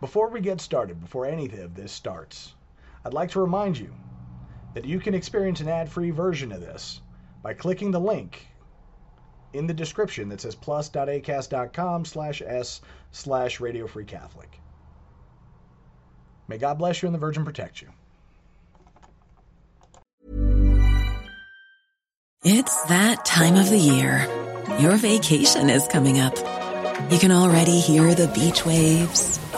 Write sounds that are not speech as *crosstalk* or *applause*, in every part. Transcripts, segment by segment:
Before we get started, before any of this starts, I'd like to remind you that you can experience an ad-free version of this by clicking the link in the description that says plus.acast.com slash s slash radio free Catholic. May God bless you and the Virgin protect you. It's that time of the year. Your vacation is coming up. You can already hear the beach waves,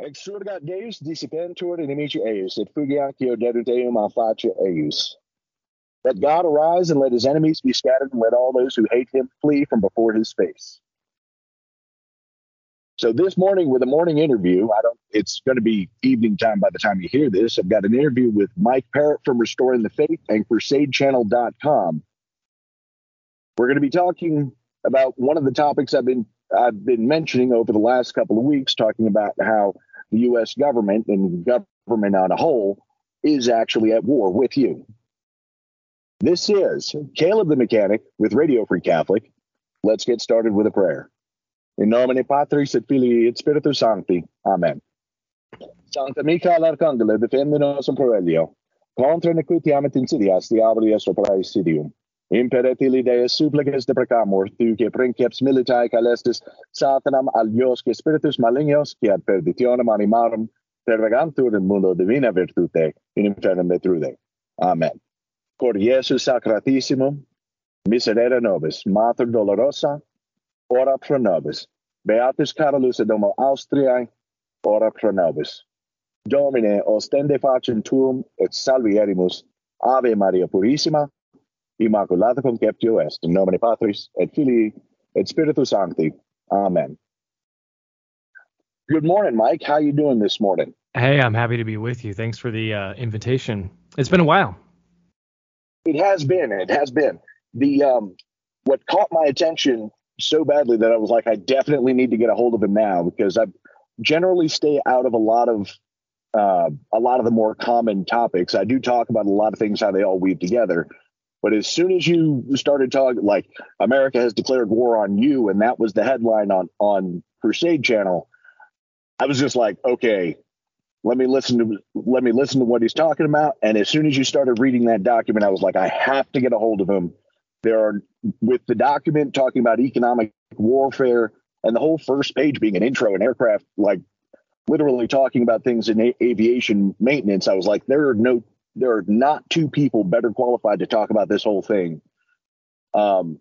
Exsurgat Deus dissipentur inimici eius, et fugiatio dedut eum a eius. Let God arise and let his enemies be scattered, and let all those who hate him flee from before his face. So this morning with a morning interview, I don't it's going to be evening time by the time you hear this. I've got an interview with Mike Parrott from Restoring the Faith and crusadechannel.com. We're going to be talking about one of the topics I've been I've been mentioning over the last couple of weeks, talking about how the US government and government on a whole is actually at war with you. This is Caleb the Mechanic with Radio Free Catholic. Let's get started with a prayer. In nomine Patris et Filii et Spiritus Sancti. Amen. Sancta Michael Arcangelo, defende nos in proelio. Contra nequitiam et insidias diaboli est opera insidium. Imperet illi Deus supplices deprecamur, tu que princeps militae calestis satanam alios que spiritus malignos, qui ad perditionem animarum pervegantur in mundo divina virtute, in infernum detrude. Amen. Cor Iesus sacratissimum, miserere nobis, mater dolorosa, ora pro nobis. Beatus Carolus ad homo Austriae, ora pro nobis. Domine, ostende facem tuum, et salvierimus. Ave Maria Purissima, Immaculata conceptio est, in nomine Patris, et Filii, et Spiritus Sancti. Amen. Good morning, Mike. How you doing this morning? Hey, I'm happy to be with you. Thanks for the uh, invitation. It's been a while. It has been. It has been. The um, what caught my attention so badly that I was like, I definitely need to get a hold of him now because I generally stay out of a lot of uh, a lot of the more common topics. I do talk about a lot of things how they all weave together, but as soon as you started talking, like America has declared war on you, and that was the headline on on Crusade Channel, I was just like, okay, let me listen to let me listen to what he's talking about. And as soon as you started reading that document, I was like, I have to get a hold of him. There are with the document talking about economic warfare and the whole first page being an intro and aircraft, like literally talking about things in a- aviation maintenance. I was like, there are no, there are not two people better qualified to talk about this whole thing. Um,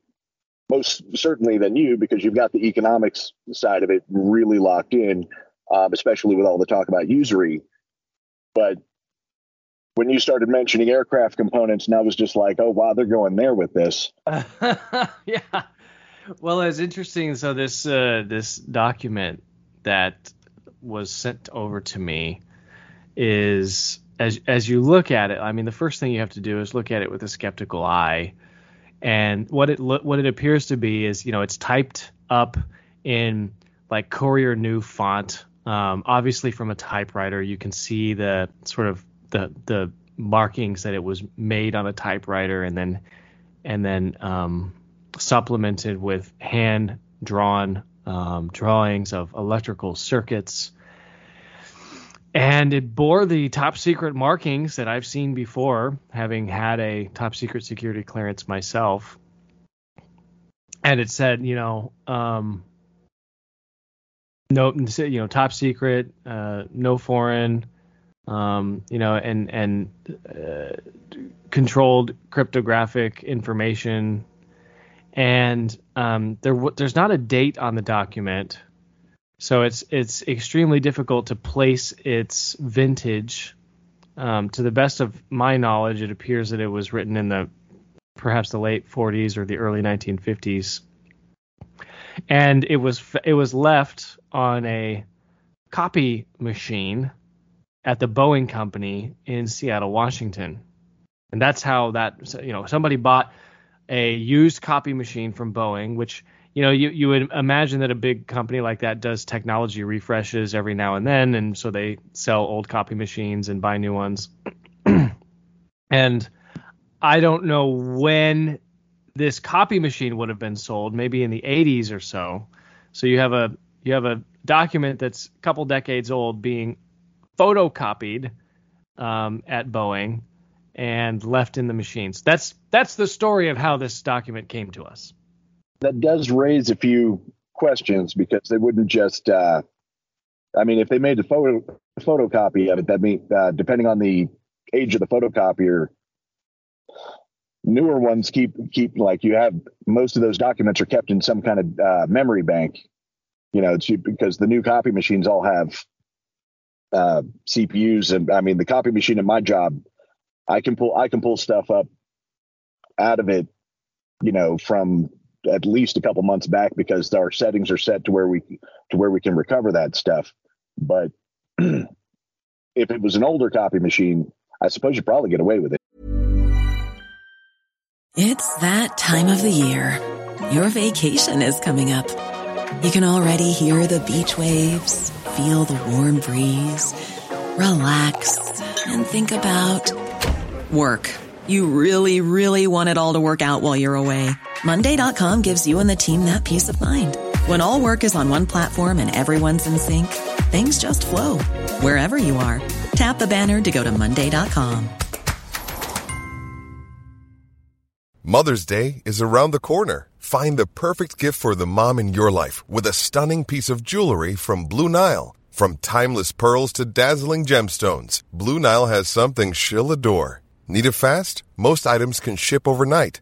most certainly than you, because you've got the economics side of it really locked in, um, especially with all the talk about usury. But when you started mentioning aircraft components, and I was just like, oh wow, they're going there with this. *laughs* yeah. Well, it's interesting. So this uh, this document that was sent over to me is as as you look at it. I mean, the first thing you have to do is look at it with a skeptical eye. And what it lo- what it appears to be is, you know, it's typed up in like Courier New font. Um, obviously, from a typewriter, you can see the sort of the the markings that it was made on a typewriter, and then and then um, supplemented with hand drawn um, drawings of electrical circuits. And it bore the top secret markings that I've seen before, having had a top secret security clearance myself. And it said, you know, um, no, you know, top secret, uh, no foreign, um, you know, and and uh, controlled cryptographic information, and um, there there's not a date on the document, so it's it's extremely difficult to place its vintage. Um, to the best of my knowledge, it appears that it was written in the perhaps the late 40s or the early 1950s, and it was it was left on a copy machine at the Boeing company in Seattle, Washington. And that's how that you know somebody bought a used copy machine from Boeing, which you know you you would imagine that a big company like that does technology refreshes every now and then, and so they sell old copy machines and buy new ones. *clears throat* and I don't know when this copy machine would have been sold, maybe in the 80s or so. So you have a you have a document that's a couple decades old being photocopied um, at Boeing and left in the machines. That's that's the story of how this document came to us. That does raise a few questions because they wouldn't just. Uh, I mean, if they made a photo photocopy of it, that mean uh, depending on the age of the photocopier, newer ones keep keep like you have most of those documents are kept in some kind of uh, memory bank. You know, because the new copy machines all have uh, CPUs, and I mean the copy machine in my job, I can pull I can pull stuff up out of it, you know, from at least a couple months back because our settings are set to where we to where we can recover that stuff. But *clears throat* if it was an older copy machine, I suppose you'd probably get away with it. It's that time of the year. Your vacation is coming up. You can already hear the beach waves feel the warm breeze, relax, and think about work. You really, really want it all to work out while you're away. Monday.com gives you and the team that peace of mind. When all work is on one platform and everyone's in sync, things just flow wherever you are. Tap the banner to go to Monday.com. Mother's Day is around the corner. Find the perfect gift for the mom in your life with a stunning piece of jewelry from Blue Nile. From timeless pearls to dazzling gemstones, Blue Nile has something she'll adore. Need it fast? Most items can ship overnight.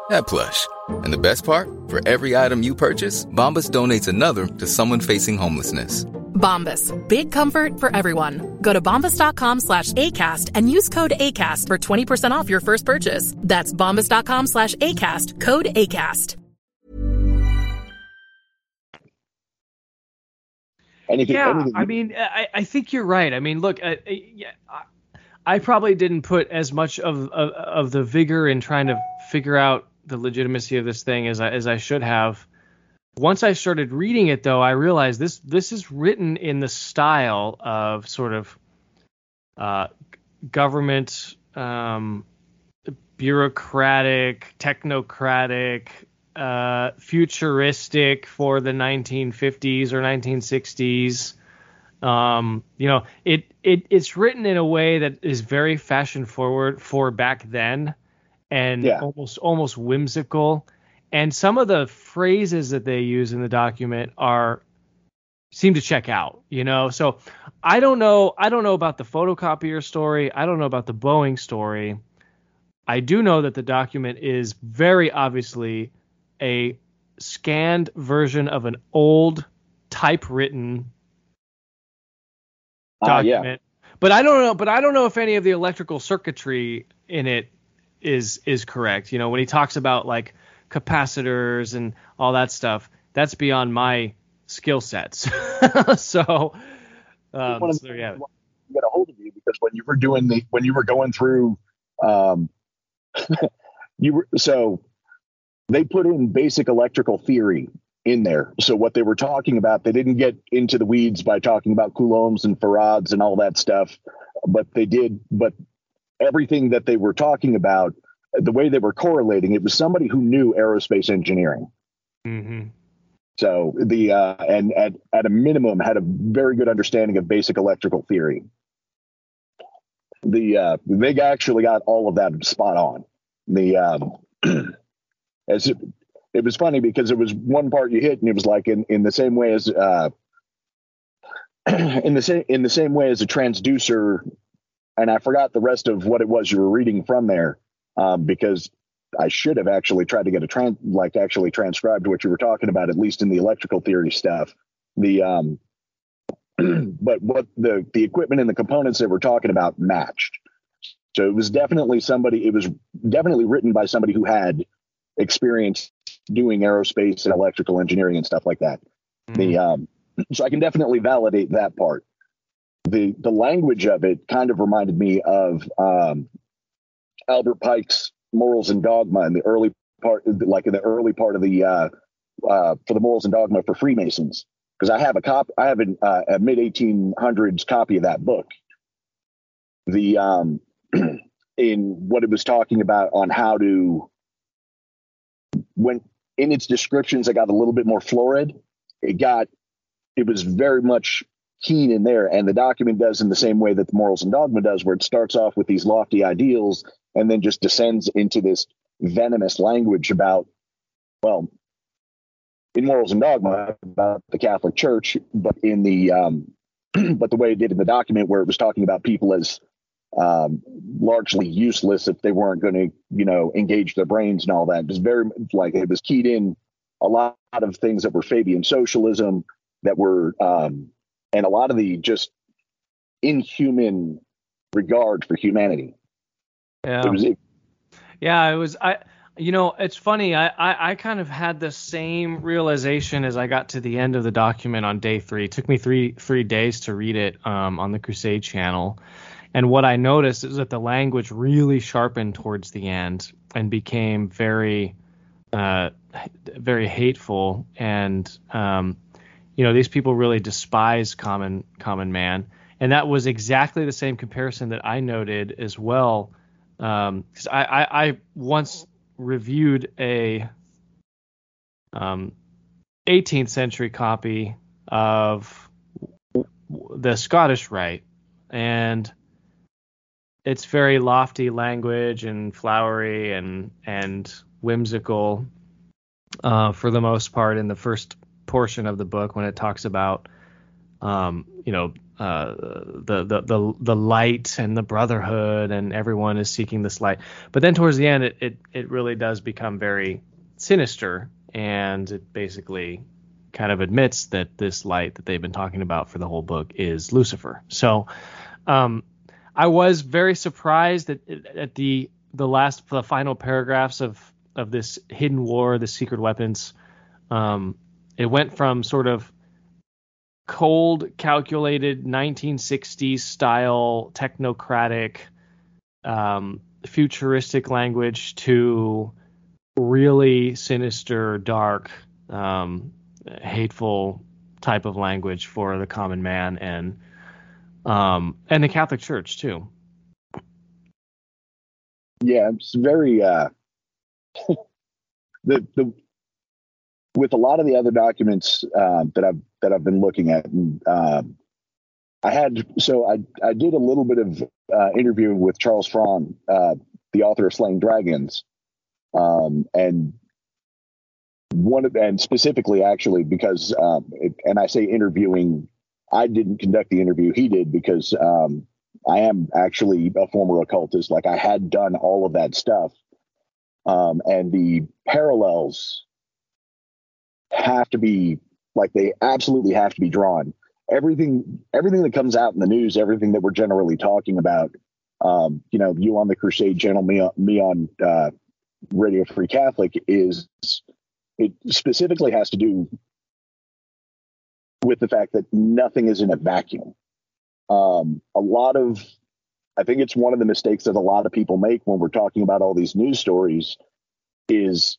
that plush. And the best part? For every item you purchase, Bombas donates another to someone facing homelessness. Bombas. Big comfort for everyone. Go to bombas.com slash ACAST and use code ACAST for 20% off your first purchase. That's bombas.com slash ACAST. Code ACAST. Anything, yeah, anything I mean, I, I think you're right. I mean, look, I, I, yeah, I, I probably didn't put as much of, of of the vigor in trying to figure out the legitimacy of this thing as I as I should have. Once I started reading it, though, I realized this this is written in the style of sort of uh, government, um, bureaucratic, technocratic, uh, futuristic for the 1950s or 1960s. Um, you know, it, it it's written in a way that is very fashion forward for back then, and Yeah. almost almost whimsical. And some of the phrases that they use in the document are seem to check out. You know, so I don't know. I don't know about the photocopier story. I don't know about the Boeing story. I do know that the document is very obviously a scanned version of an old typewritten Ah, yeah. document, but I don't know. But I don't know if any of the electrical circuitry in it is is correct. You know, when he talks about like capacitors and all that stuff, that's beyond my skill sets. *laughs* so, um, so there you have it. Get a hold of you because when you were doing the when you were going through, um, *laughs* you were so they put in basic electrical theory in there. So what they were talking about, they didn't get into the weeds by talking about coulombs and farads and all that stuff, but they did. But everything that they were talking about, the way they were correlating, it was somebody who knew aerospace engineering. Mm-hmm. So the uh, and at at a minimum had a very good understanding of basic electrical theory. The uh, they actually got all of that spot on. The um, *clears throat* as it, it was funny because it was one part you hit and it was like in, in the same way as uh, *clears throat* in the same in the same way as a transducer and I forgot the rest of what it was you were reading from there um, because I should have actually tried to get a trans like actually transcribed what you were talking about at least in the electrical theory stuff. The um *clears throat* but what the the equipment and the components that we're talking about matched. So it was definitely somebody it was definitely written by somebody who had experience doing aerospace and electrical engineering and stuff like that. Mm-hmm. the um so I can definitely validate that part the the language of it kind of reminded me of um Albert Pike's morals and dogma in the early part, like in the early part of the uh, uh, for the morals and dogma for Freemasons, because I have a cop, I have an, uh, a mid 1800s copy of that book. The um, *clears throat* in what it was talking about on how to when in its descriptions, I got a little bit more florid. It got it was very much keen in there, and the document does in the same way that the morals and dogma does, where it starts off with these lofty ideals and then just descends into this venomous language about, well, in morals and dogma about the Catholic Church, but in the um, *clears throat* but the way it did in the document where it was talking about people as um, largely useless if they weren't going to, you know, engage their brains and all that. It was very like it was keyed in a lot of things that were Fabian socialism that were, um, and a lot of the just inhuman regard for humanity. Yeah. It was, it, yeah, it was. I. You know, it's funny. I, I, I kind of had the same realization as I got to the end of the document on day three. It took me three three days to read it um, on the Crusade channel, and what I noticed is that the language really sharpened towards the end and became very, uh, very hateful. And um, you know, these people really despise common common man, and that was exactly the same comparison that I noted as well because um, I, I, I, once reviewed a um, 18th century copy of the Scottish Rite, and it's very lofty language and flowery and and whimsical uh, for the most part in the first portion of the book when it talks about um, you know uh, the, the the the light and the brotherhood and everyone is seeking this light. But then towards the end, it it, it really does become very sinister, and it basically kind of admits that this light that they've been talking about for the whole book is Lucifer. So um, I was very surprised at, at the the last the final paragraphs of of this hidden war, the secret weapons. Um, it went from sort of cold, calculated 1960s style technocratic, um, futuristic language to really sinister, dark, um, hateful type of language for the common man and um, and the Catholic Church too. Yeah, it's very uh, *laughs* the the with a lot of the other documents uh, that I've that I've been looking at, and um, I had so I I did a little bit of uh, interviewing with Charles Fraune, uh, the author of Slaying Dragons, um, and one of and specifically actually because um, it, and I say interviewing, I didn't conduct the interview, he did because um, I am actually a former occultist, like I had done all of that stuff, um, and the parallels have to be like they absolutely have to be drawn. everything everything that comes out in the news, everything that we're generally talking about, um, you know, you on the Crusade channel, me on me on uh, Radio Free Catholic is it specifically has to do with the fact that nothing is in a vacuum. Um, a lot of, I think it's one of the mistakes that a lot of people make when we're talking about all these news stories is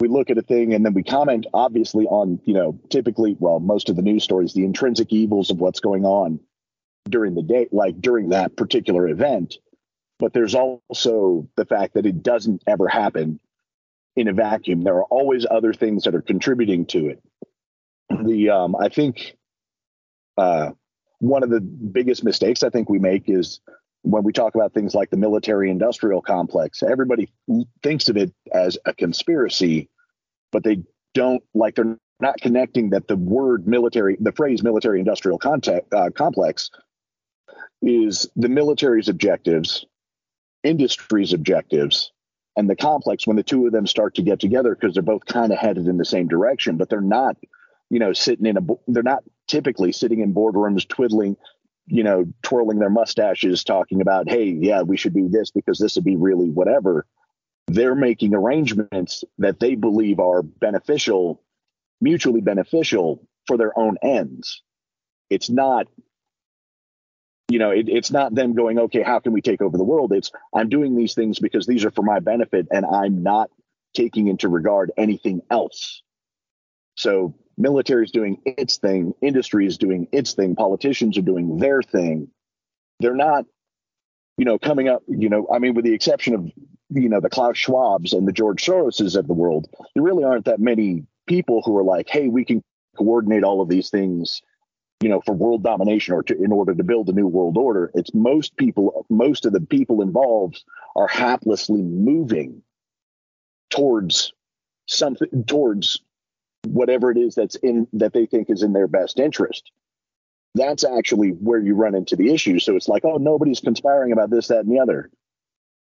we look at a thing and then we comment obviously on, you know, typically, well, most of the news stories, the intrinsic evils of what's going on during the day, like during that particular event. But there's also the fact that it doesn't ever happen in a vacuum. There are always other things that are contributing to it. The um, I think uh, one of the biggest mistakes I think we make is when we talk about things like the military industrial complex. Everybody thinks of it as a conspiracy, but they don't like they're not connecting that the word military, the phrase military industrial uh, complex is the military's objectives, industry's objectives, and the complex when the two of them start to get together because they're both kind of headed in the same direction, but they're not, you know, sitting in a, they're not typically sitting in boardrooms twiddling, you know, twirling their mustaches, talking about, hey, yeah, we should do this because this would be really whatever. They're making arrangements that they believe are beneficial, mutually beneficial for their own ends. It's not you know, it, it's not them going, okay, how can we take over the world? It's I'm doing these things because these are for my benefit and I'm not taking into regard anything else. So military is doing its thing, industry is doing its thing, politicians are doing their thing. They're not, you know, coming up, you know, I mean, with the exception of, you know, the Klaus Schwabs and the George Soroses of the world, there really aren't that many people who are like, hey, we can coordinate all of these things you know, for world domination or to, in order to build a new world order. It's most people, most of the people involved are haplessly moving towards something, towards whatever it is that's in that they think is in their best interest. That's actually where you run into the issue. So it's like, oh, nobody's conspiring about this, that, and the other.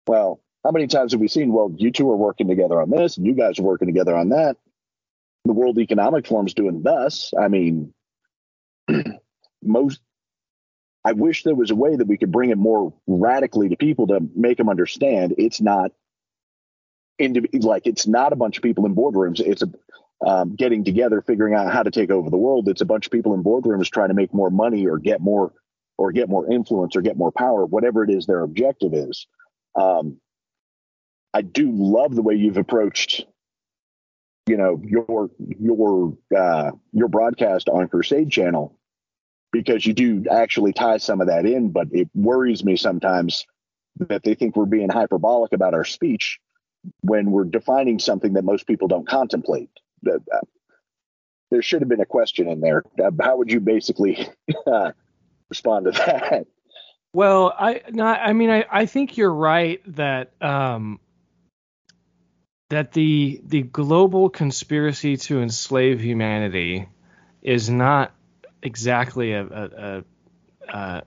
Well, how many times have we seen? Well, you two are working together on this, and you guys are working together on that. The World Economic Forum's doing thus. I mean, *clears throat* most I wish there was a way that we could bring it more radically to people to make them understand it's not indiv- like it's not a bunch of people in boardrooms. It's a um, getting together, figuring out how to take over the world. It's a bunch of people in boardrooms trying to make more money or get more or get more influence or get more power, whatever it is their objective is. Um, I do love the way you've approached you know your your uh, your broadcast on Crusade Channel because you do actually tie some of that in, but it worries me sometimes that they think we're being hyperbolic about our speech when we're defining something that most people don't contemplate. Uh, there should have been a question in there. Uh, how would you basically *laughs* uh, respond to that? Well, I no, I mean, I, I think you're right that um, that the the global conspiracy to enslave humanity is not exactly a, a, a, a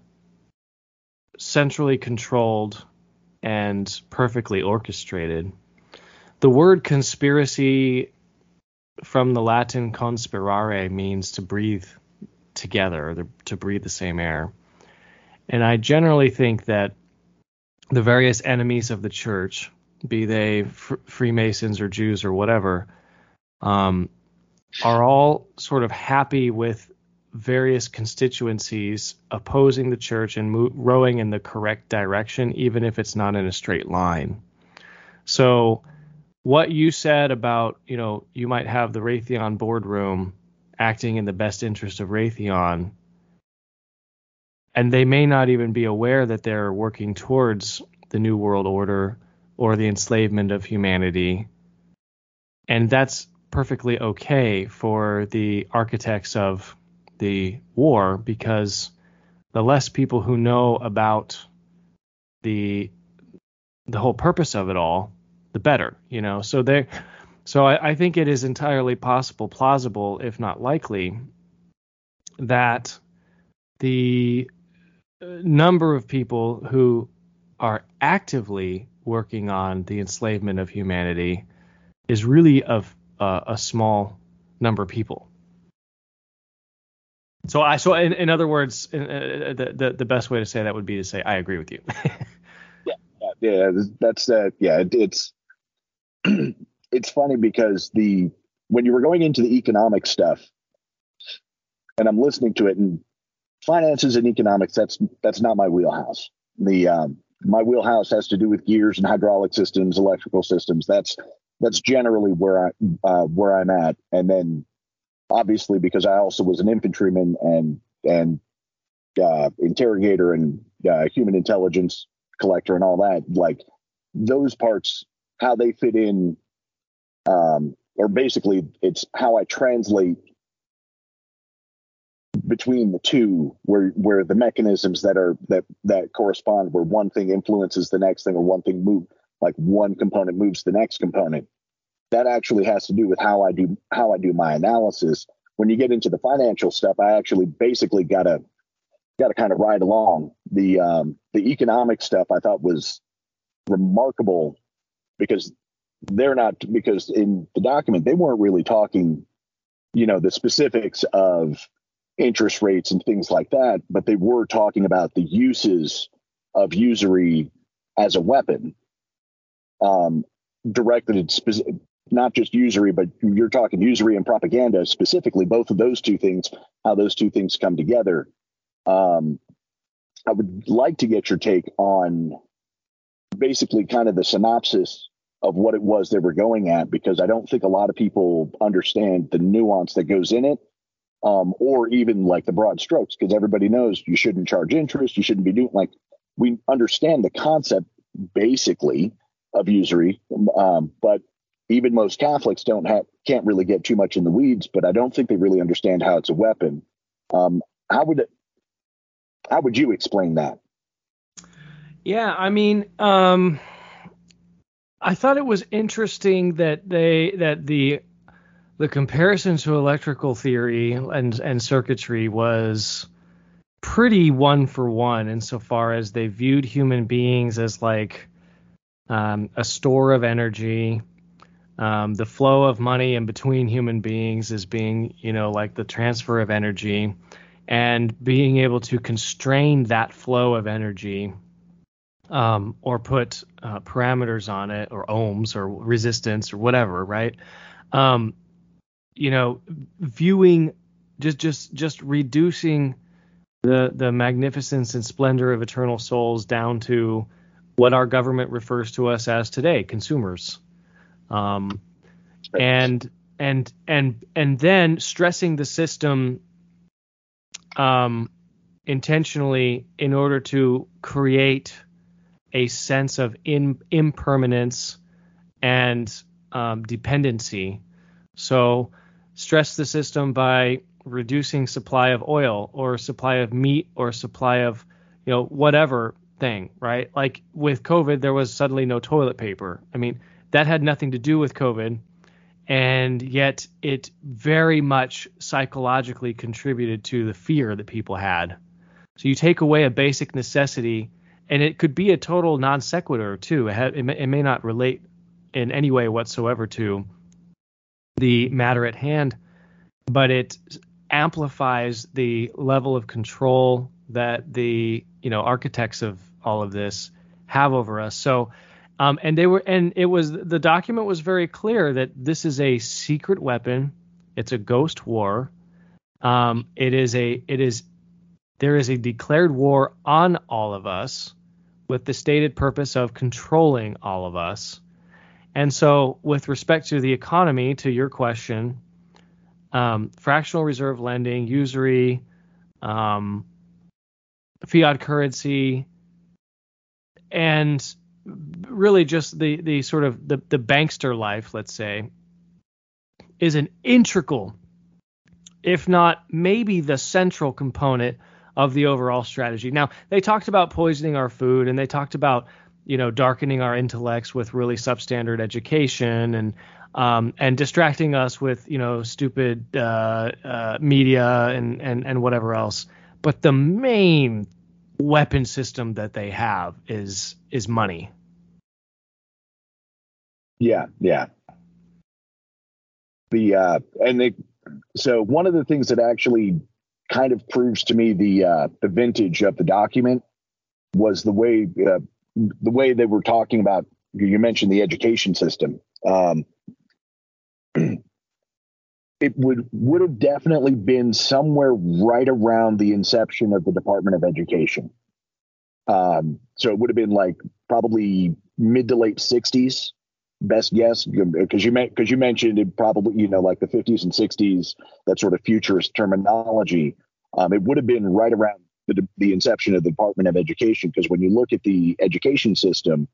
centrally controlled and perfectly orchestrated. The word conspiracy from the Latin conspirare means to breathe together, to breathe the same air. And I generally think that the various enemies of the church, be they fr- Freemasons or Jews or whatever, um, are all sort of happy with various constituencies opposing the church and mo- rowing in the correct direction, even if it's not in a straight line. So, what you said about, you know, you might have the Raytheon boardroom acting in the best interest of Raytheon, and they may not even be aware that they're working towards the New World Order or the enslavement of humanity. And that's perfectly okay for the architects of the war because the less people who know about the the whole purpose of it all, the better, you know. So they so I, I think it is entirely possible, plausible, if not likely, that the uh, number of people who are actively working on the enslavement of humanity is really of uh, a small number of people. So I so in, in other words, uh, the, the the best way to say that would be to say I agree with you. *laughs* yeah, yeah, that's uh, yeah, it's *clears throat* it's funny because the when you were going into the economic stuff, and I'm listening to it, and finances and economics that's that's not my wheelhouse. The um, my wheelhouse has to do with gears and hydraulic systems, electrical systems. That's that's generally where I uh, where I'm at, and then obviously because I also was an infantryman and and uh, interrogator and uh, human intelligence collector and all that, like those parts, how they fit in, um, or basically it's how I translate between the two where where the mechanisms that are that that correspond where one thing influences the next thing or one thing move like one component moves the next component that actually has to do with how I do how I do my analysis. When you get into the financial stuff, I actually basically got to got to kind of ride along. The um, the economic stuff I thought was remarkable because they're not because in the document they weren't really talking, you know, the specifics of interest rates and things like that, but they were talking about the uses of usury as a weapon um, directed at specific, not just usury, but you're talking usury and propaganda specifically, both of those two things, how those two things come together. Um, I would like to get your take on basically kind of the synopsis of what it was they were going at, because I don't think a lot of people understand the nuance that goes in it, um, or even like the broad strokes, because everybody knows you shouldn't charge interest, you shouldn't be doing like we understand the concept basically of usury, um, but even most Catholics don't have can't really get too much in the weeds, but I don't think they really understand how it's a weapon. Um, how would it, how would you explain that? Yeah, I mean, um, I thought it was interesting that they that the the comparison to electrical theory and and circuitry was pretty one for one insofar as they viewed human beings as like um, a store of energy. Um, the flow of money in between human beings is being, you know, like the transfer of energy and being able to constrain that flow of energy um, or put uh, parameters on it or ohms or resistance or whatever, right? Um, you know, viewing just just just reducing the the magnificence and splendor of eternal souls down to what our government refers to us as today, consumers. Um, and and and and then stressing the system um, intentionally in order to create a sense of in, impermanence and um, dependency. So stress the system by reducing supply of oil or supply of meat or supply of you know whatever thing, right? Like with COVID, there was suddenly no toilet paper. I mean, that had nothing to do with COVID, and yet it very much psychologically contributed to the fear that people had. So you take away a basic necessity, and it could be a total non sequitur too. It, had, it, may, it may not relate in any way whatsoever to the matter at hand, but it amplifies the level of control that the you know architects of all of this have over us. So um, and they were, and it was the document was very clear that this is a secret weapon. It's a ghost war. Um, it is a, it is, there is a declared war on all of us, with the stated purpose of controlling all of us. And so, with respect to the economy, to your question, um, fractional reserve lending, usury, um, fiat currency, and really just the the sort of the the bankster life, let's say, is an integral, if not maybe the central component of the overall strategy. Now, they talked about poisoning our food and they talked about, you know, darkening our intellects with really substandard education and um, and distracting us with, you know, stupid uh, uh, media and, and and whatever else. But the main weapon system that they have is is money. Yeah, yeah. The uh and they so one of the things that actually kind of proves to me the uh, the vintage of the document was the way uh, the way they were talking about. You mentioned the education system. Um, *clears throat* it would would have definitely been somewhere right around the inception of the Department of Education. Um, so it would have been like probably mid to late '60s, best guess, because you because you mentioned it probably you know like the 50s and 60s, that sort of futurist terminology. Um, it would have been right around the, the inception of the Department of Education, because when you look at the education system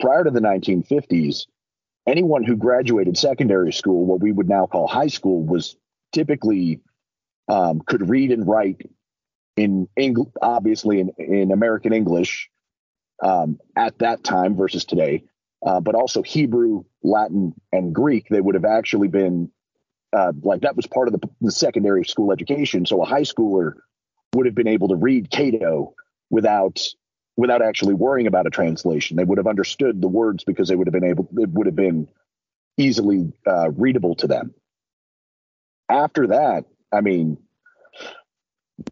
prior to the 1950s, anyone who graduated secondary school, what we would now call high school, was typically um, could read and write in English, obviously in, in American English um, at that time versus today, uh, but also Hebrew, Latin, and Greek. They would have actually been uh, like that was part of the, the secondary school education. So a high schooler would have been able to read Cato without without actually worrying about a translation. They would have understood the words because they would have been able, it would have been easily uh, readable to them. After that, I mean,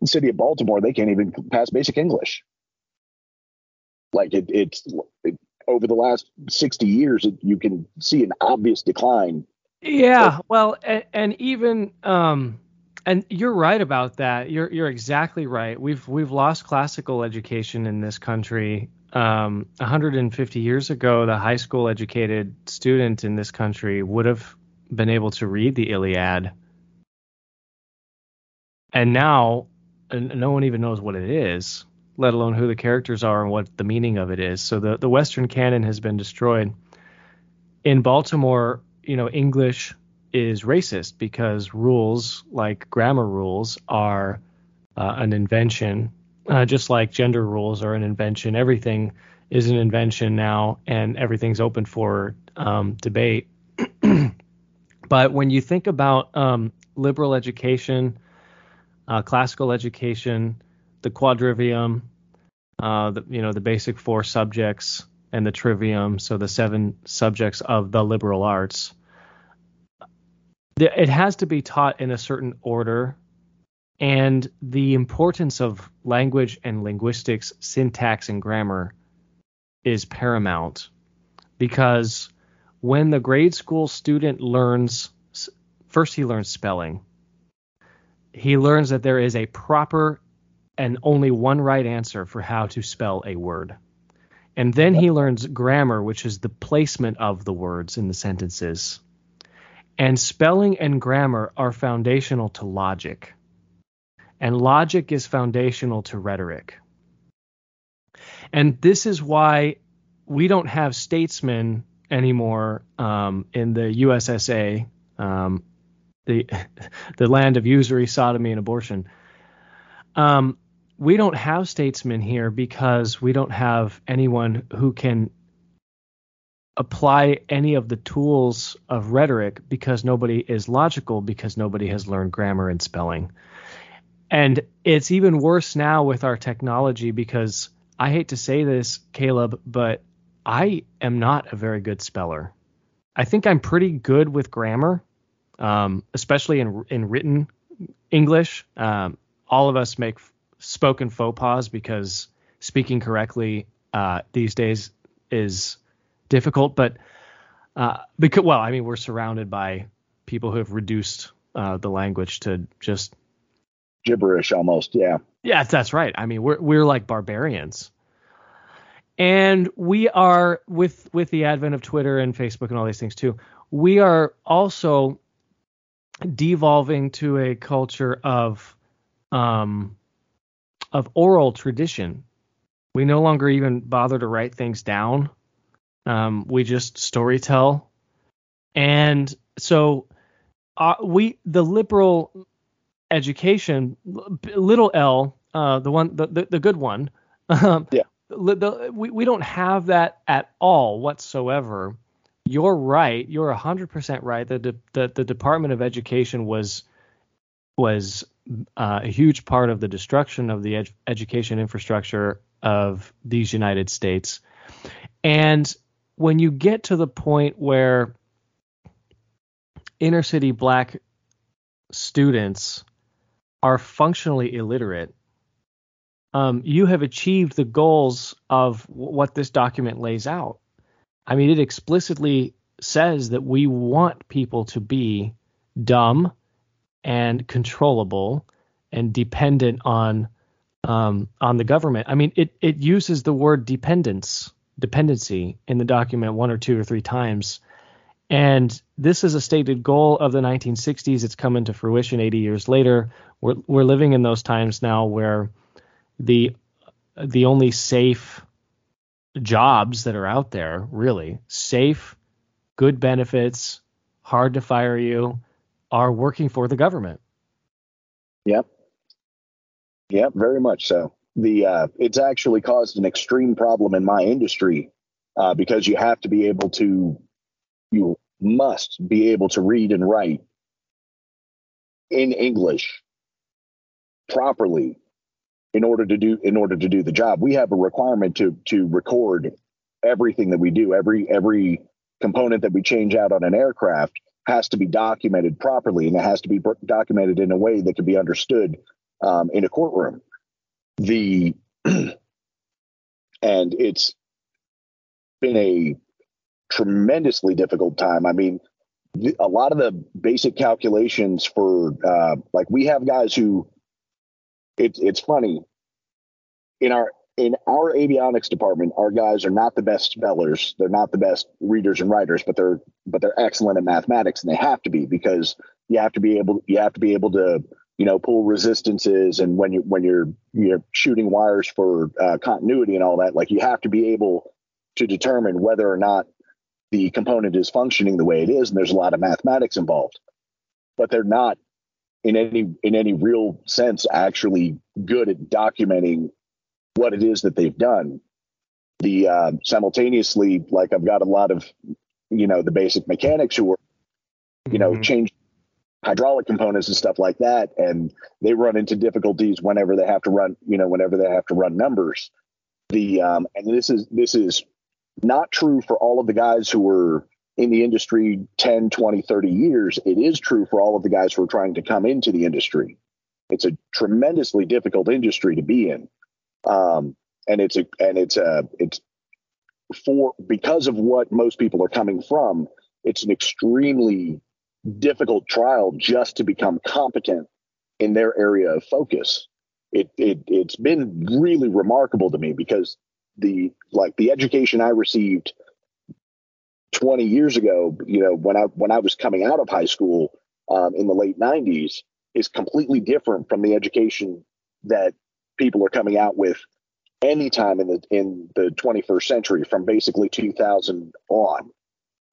city of Baltimore, they can't even pass basic English. Like it, it's it, over the last 60 years, you can see an obvious decline. Yeah. well, and, and even, um, and you're right about that. You're you're exactly right. We've we've lost classical education in this country. Um, 150 years ago, the high school educated student in this country would have been able to read the Iliad, and now no one even knows what it is, let alone who the characters are and what the meaning of it is. So the the Western canon has been destroyed. In Baltimore, you know, English is racist because rules like grammar rules are uh, an invention, uh, just like gender rules are an invention. Everything is an invention now, and everything's open for um, debate. *clears throat* but when you think about um, liberal education, uh, classical education, the quadrivium, uh, the, you know the basic four subjects, and the trivium, so the seven subjects of the liberal arts. It has to be taught in a certain order and the importance of language and linguistics syntax and grammar is paramount because when the grade school student learns first he learns spelling. He learns that there is a proper and only one right answer for how to spell a word and then he learns grammar which is the placement of the words in the sentences and spelling and grammar are foundational to logic. And logic is foundational to rhetoric. And this is why we don't have statesmen anymore um, in the USSA, um, the *laughs* the land of usury, sodomy, and abortion. Um, we don't have statesmen here because we don't have anyone who can apply any of the tools of rhetoric because nobody is logical because nobody has learned grammar and spelling. And it's even worse now with our technology because I hate to say this, Caleb, but I am not a very good speller. I think I'm pretty good with grammar, um, especially in in written English. Um, all of us make spoken faux pas because speaking correctly uh, these days is difficult, but uh, because well, I mean, we're surrounded by people who have reduced uh, the language to just gibberish almost. Yeah. Yeah, that's right. I mean, we're we're like barbarians. And we are with with the advent of Twitter and Facebook and all these things too. We are also devolving to a culture of um of oral tradition. We no longer even bother to write things down. Um, we just storytell, and so uh, we the liberal education, little L, uh, the one the, the, the good one. Um, *laughs* yeah. The, we, we don't have that at all whatsoever. You're right. You're 100% right. The, the, the Department of Education was was uh, a huge part of the destruction of the ed- education infrastructure of these United States. And when you get to the point where inner city black students are functionally illiterate, um, you have achieved the goals of w- what this document lays out. I mean, it explicitly says that we want people to be dumb and controllable and dependent on um, on the government. I mean, it it uses the word dependence dependency in the document one or two or three times. And this is a stated goal of the 1960s. It's come into fruition 80 years later. We're we're living in those times now where the the only safe jobs that are out there, really safe, good benefits, hard to fire you, are working for the government. Yep. Yep, very much so. The uh, it's actually caused an extreme problem in my industry uh, because you have to be able to, you must be able to read and write in English properly in order to do in order to do the job. We have a requirement to to record everything that we do. Every every component that we change out on an aircraft has to be documented properly, and it has to be documented in a way that can be understood um, in a courtroom. The *clears throat* and it's been a tremendously difficult time. I mean, a lot of the basic calculations for uh, like we have guys who it's it's funny in our in our avionics department our guys are not the best spellers. They're not the best readers and writers but they're but they're excellent at mathematics and they have to be because you have to be able you have to be able to you know pull resistances and when you when you're you're shooting wires for uh, continuity and all that like you have to be able to determine whether or not the component is functioning the way it is and there's a lot of mathematics involved. But they're not in any in any real sense actually good at documenting what it is that they've done the uh, simultaneously like i've got a lot of you know the basic mechanics who are you know mm-hmm. change hydraulic components and stuff like that and they run into difficulties whenever they have to run you know whenever they have to run numbers the um and this is this is not true for all of the guys who were in the industry 10, 20, 30 years, it is true for all of the guys who are trying to come into the industry. It's a tremendously difficult industry to be in. Um, and it's a, and it's a, it's for, because of what most people are coming from, it's an extremely difficult trial just to become competent in their area of focus. It, it, it's been really remarkable to me because the, like the education I received 20 years ago, you know, when I when I was coming out of high school um, in the late 90s, is completely different from the education that people are coming out with anytime in the in the 21st century, from basically 2000 on.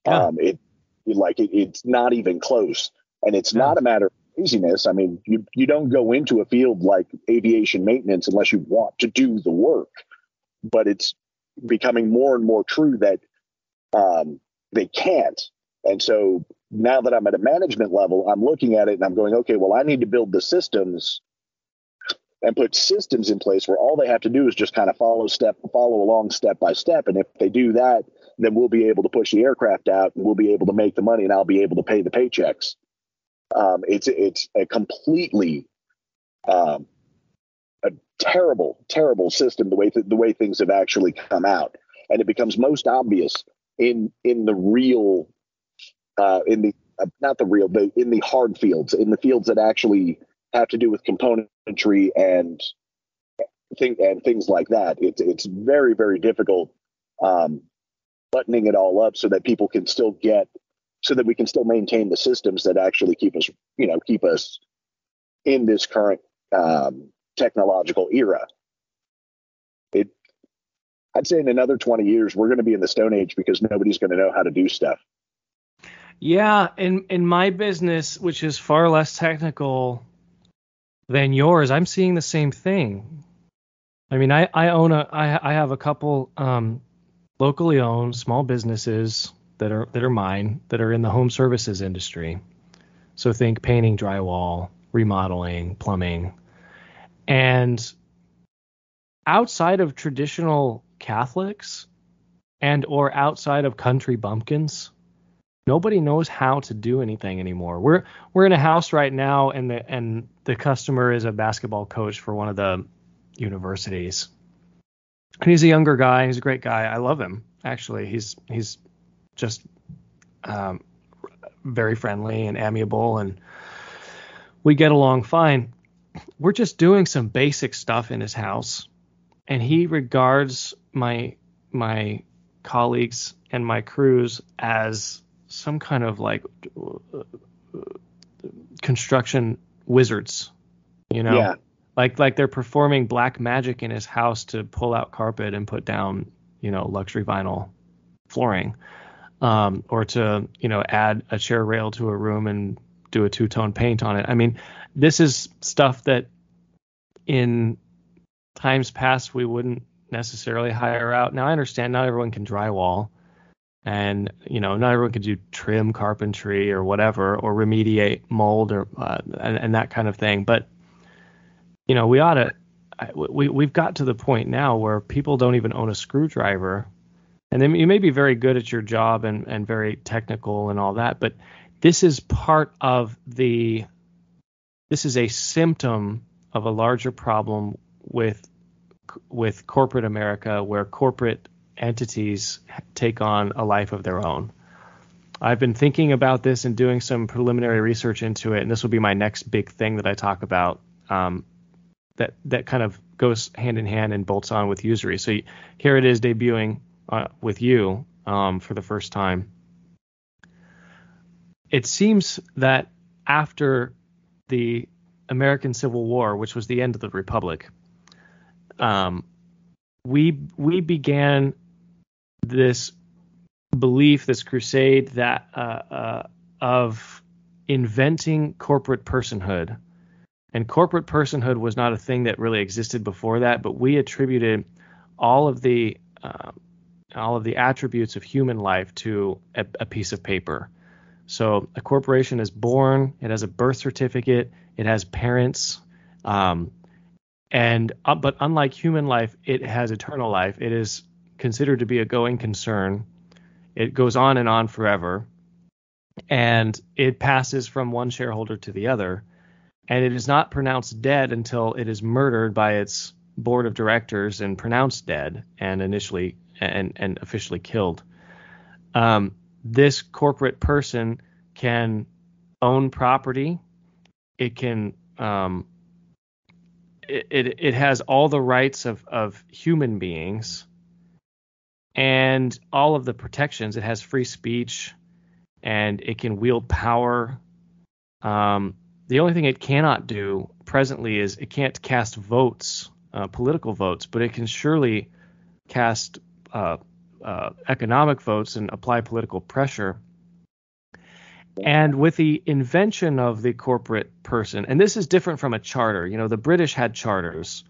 Yeah. Um, it, it like it, it's not even close, and it's yeah. not a matter of laziness. I mean, you you don't go into a field like aviation maintenance unless you want to do the work, but it's becoming more and more true that um, they can't. And so now that I'm at a management level, I'm looking at it and I'm going, okay, well, I need to build the systems and put systems in place where all they have to do is just kind of follow step, follow along step by step. And if they do that, then we'll be able to push the aircraft out and we'll be able to make the money and I'll be able to pay the paychecks. Um, it's it's a completely um, a terrible, terrible system the way th- the way things have actually come out, and it becomes most obvious in in the real uh, in the uh, not the real but in the hard fields in the fields that actually have to do with componentry and thing and things like that it's it's very very difficult um, buttoning it all up so that people can still get so that we can still maintain the systems that actually keep us you know keep us in this current um, technological era it I'd say in another 20 years, we're going to be in the Stone Age because nobody's going to know how to do stuff. Yeah, in in my business, which is far less technical than yours, I'm seeing the same thing. I mean, I I own a I I have a couple um, locally owned small businesses that are that are mine that are in the home services industry. So think painting, drywall, remodeling, plumbing, and outside of traditional Catholics and or outside of country bumpkins, nobody knows how to do anything anymore. We're we're in a house right now, and the and the customer is a basketball coach for one of the universities. And he's a younger guy. He's a great guy. I love him. Actually, he's he's just um, very friendly and amiable, and we get along fine. We're just doing some basic stuff in his house, and he regards my my colleagues and my crews as some kind of like construction wizards, you know? Yeah. Like like they're performing black magic in his house to pull out carpet and put down, you know, luxury vinyl flooring. Um, or to, you know, add a chair rail to a room and do a two-tone paint on it. I mean, this is stuff that in times past we wouldn't necessarily hire out. Now I understand not everyone can drywall and you know not everyone can do trim carpentry or whatever or remediate mold or uh, and, and, that kind of thing. But you know we ought to we, we've got to the point now where people don't even own a screwdriver. And then you may be very good at your job and, and very technical and all that but this is part of the this is a symptom of a larger problem with with corporate America where corporate entities take on a life of their own. I've been thinking about this and doing some preliminary research into it, and this will be my next big thing that I talk about. Um, that that kind of goes hand in hand and bolts on with usury. So here it is debuting uh, with you um, for the first time. It seems that after the American Civil War, which was the end of the Republic, um, we we began this belief, this crusade that uh, uh, of inventing corporate personhood. And corporate personhood was not a thing that really existed before that, but we attributed all of the uh, all of the attributes of human life to a, a, piece of paper. So a corporation is born, it has a birth certificate, it has parents, um, and uh, but unlike human life, it has eternal life. It is considered to be a going concern. It goes on and on forever, and it passes from one shareholder to the other, and it is not pronounced dead until it is murdered by its board of directors and pronounced dead and initially and and officially killed. Um, this corporate person can own property. It can um, it, it, it has all the rights of, of human beings and all of the protections. It has free speech and it can wield power. Um, the only thing it cannot do presently is it can't cast votes, uh, political votes, but it can surely cast uh, uh, economic votes and apply political pressure. And with the invention of the corporate person, and this is different from a charter. You know, the British had charters,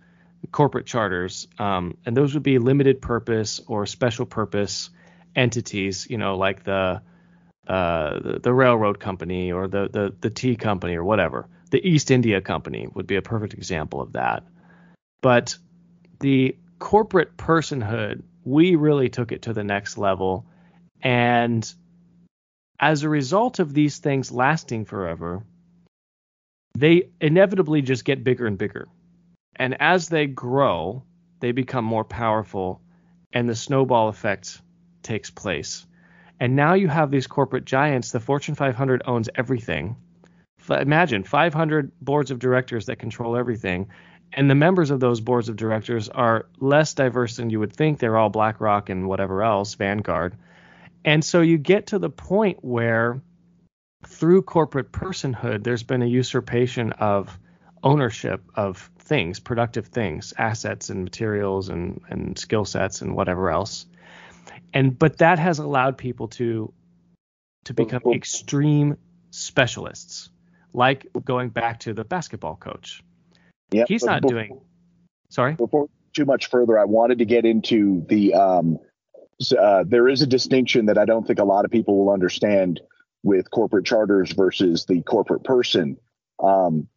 corporate charters, um, and those would be limited purpose or special purpose entities. You know, like the uh, the, the, railroad company or the, the the tea company or whatever. The East India Company would be a perfect example of that. But the corporate personhood, we really took it to the next level, and as a result of these things lasting forever, they inevitably just get bigger and bigger. And as they grow, they become more powerful, and the snowball effect takes place. And now you have these corporate giants. The Fortune 500 owns everything. Imagine 500 boards of directors that control everything. And the members of those boards of directors are less diverse than you would think. They're all BlackRock and whatever else, Vanguard. And so you get to the point where through corporate personhood, there's been a usurpation of ownership of things, productive things, assets and materials and, and skill sets and whatever else. And but that has allowed people to to become extreme specialists, like going back to the basketball coach. Yeah, he's not before, doing. Sorry. Before too much further, I wanted to get into the um, uh, there is a distinction that I don't think a lot of people will understand with corporate charters versus the corporate person. Um,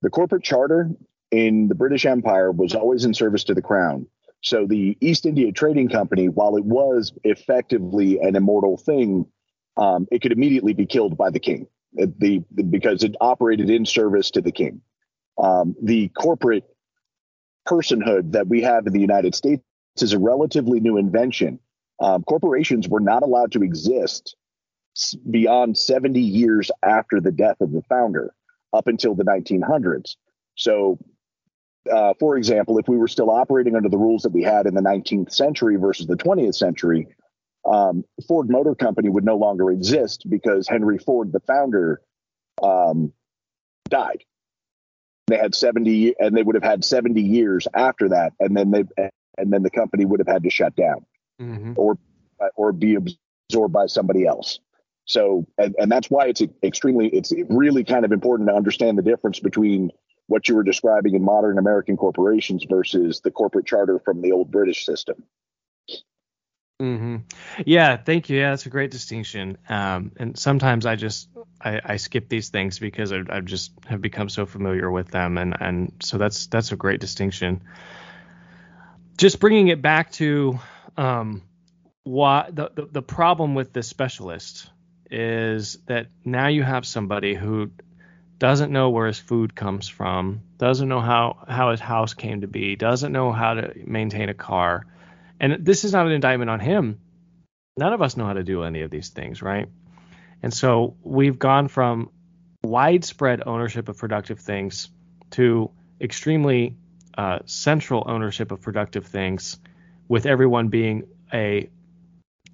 the corporate charter in the British Empire was always in service to the crown. So the East India Trading Company, while it was effectively an immortal thing, um, it could immediately be killed by the king the, the because it operated in service to the king. Um, the corporate personhood that we have in the United States is a relatively new invention. Um, corporations were not allowed to exist beyond 70 years after the death of the founder, up until the 1900s. So, uh, for example, if we were still operating under the rules that we had in the 19th century versus the 20th century, um, Ford Motor Company would no longer exist because Henry Ford, the founder, um, died. They had 70, and they would have had 70 years after that, and then they, and then the company would have had to shut down, mm-hmm. or or be absorbed by somebody else. So, and, and that's why it's extremely, it's really kind of important to understand the difference between what you were describing in modern American corporations versus the corporate charter from the old British system. Mm-hmm. Yeah, thank you. Yeah, that's a great distinction. Um, and sometimes I just I, I skip these things because I, I just have become so familiar with them, and and so that's that's a great distinction. Just bringing it back to um, why the, the the problem with this specialist is that now you have somebody who doesn't know where his food comes from, doesn't know how how his house came to be, doesn't know how to maintain a car and this is not an indictment on him. None of us know how to do any of these things, right? And so we've gone from widespread ownership of productive things to extremely uh, central ownership of productive things, with everyone being a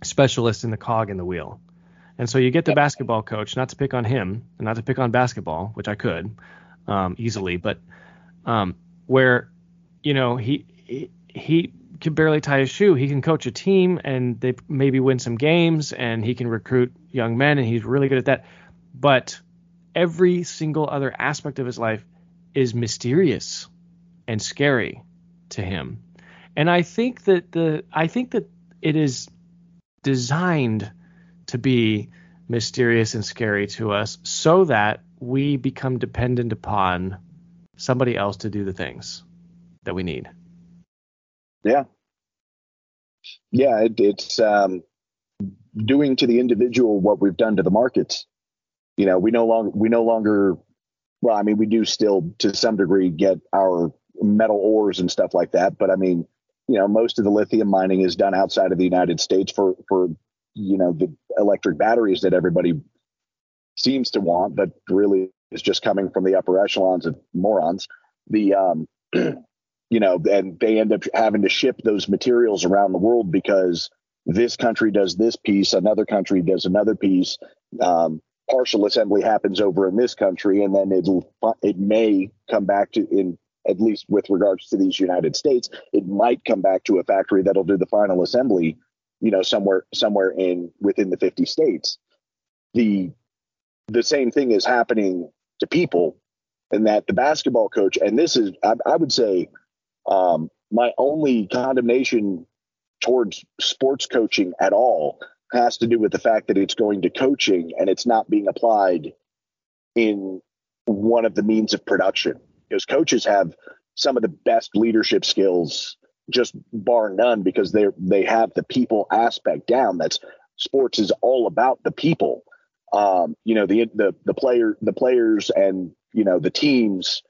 specialist in the cog in the wheel. And so you get the basketball coach, not to pick on him, and not to pick on basketball, which I could um, easily, but um, where you know he he, he can barely tie his shoe. He can coach a team and they maybe win some games and he can recruit young men and he's really good at that. But every single other aspect of his life is mysterious and scary to him. And I think that the I think that it is designed to be mysterious and scary to us so that we become dependent upon somebody else to do the things that we need. Yeah. Yeah, it, it's um, doing to the individual what we've done to the markets. You know, we no longer we no longer well, I mean, we do still to some degree get our metal ores and stuff like that, but I mean, you know, most of the lithium mining is done outside of the United States for for you know the electric batteries that everybody seems to want, but really is just coming from the upper echelons of morons. The um, *clears throat* you know, and they end up having to ship those materials around the world because this country does this piece, another country does another piece. Um, partial assembly happens over in this country, and then it'll it may come back to in at least with regards to these United States, it might come back to a factory that'll do the final assembly, you know, somewhere somewhere in within the 50 states. The the same thing is happening to people, and that the basketball coach, and this is I, I would say um, my only condemnation towards sports coaching at all has to do with the fact that it's going to coaching and it's not being applied in one of the means of production because coaches have some of the best leadership skills just bar none because they they have the people aspect down that's sports is all about the people um, you know the the the player the players and you know the teams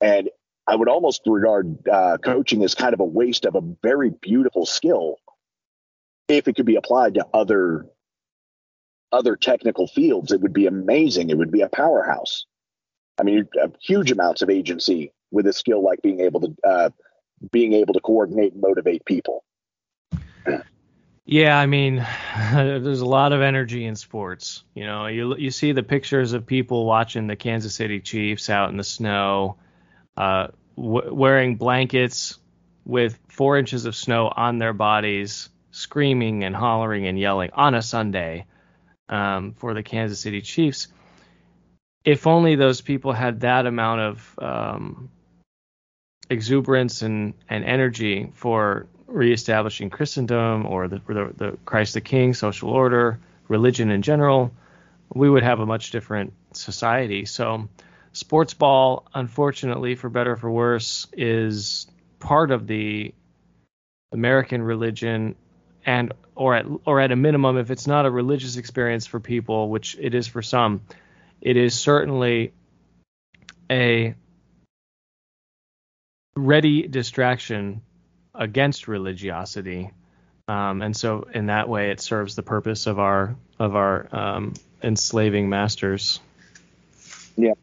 and I would almost regard uh, coaching as kind of a waste of a very beautiful skill if it could be applied to other other technical fields. It would be amazing. It would be a powerhouse. I mean, huge amounts of agency with a skill like being able to uh, being able to coordinate and motivate people. Yeah, I mean, *laughs* there's a lot of energy in sports. You know, you you see the pictures of people watching the Kansas City Chiefs out in the snow uh, w- wearing blankets with four inches of snow on their bodies, screaming and hollering and yelling on a Sunday um, for the Kansas City Chiefs. If only those people had that amount of um, exuberance and, and energy for reestablishing Christendom or the, the, the Christ the King, social order, religion in general, we would have a much different society. So sports ball, unfortunately, for better for worse, is part of the American religion and or at or at a minimum, if it's not a religious experience for people, which it is for some, it is certainly a ready distraction against religiosity. Um, and so in that way, it serves the purpose of our of our um, enslaving masters. Yep,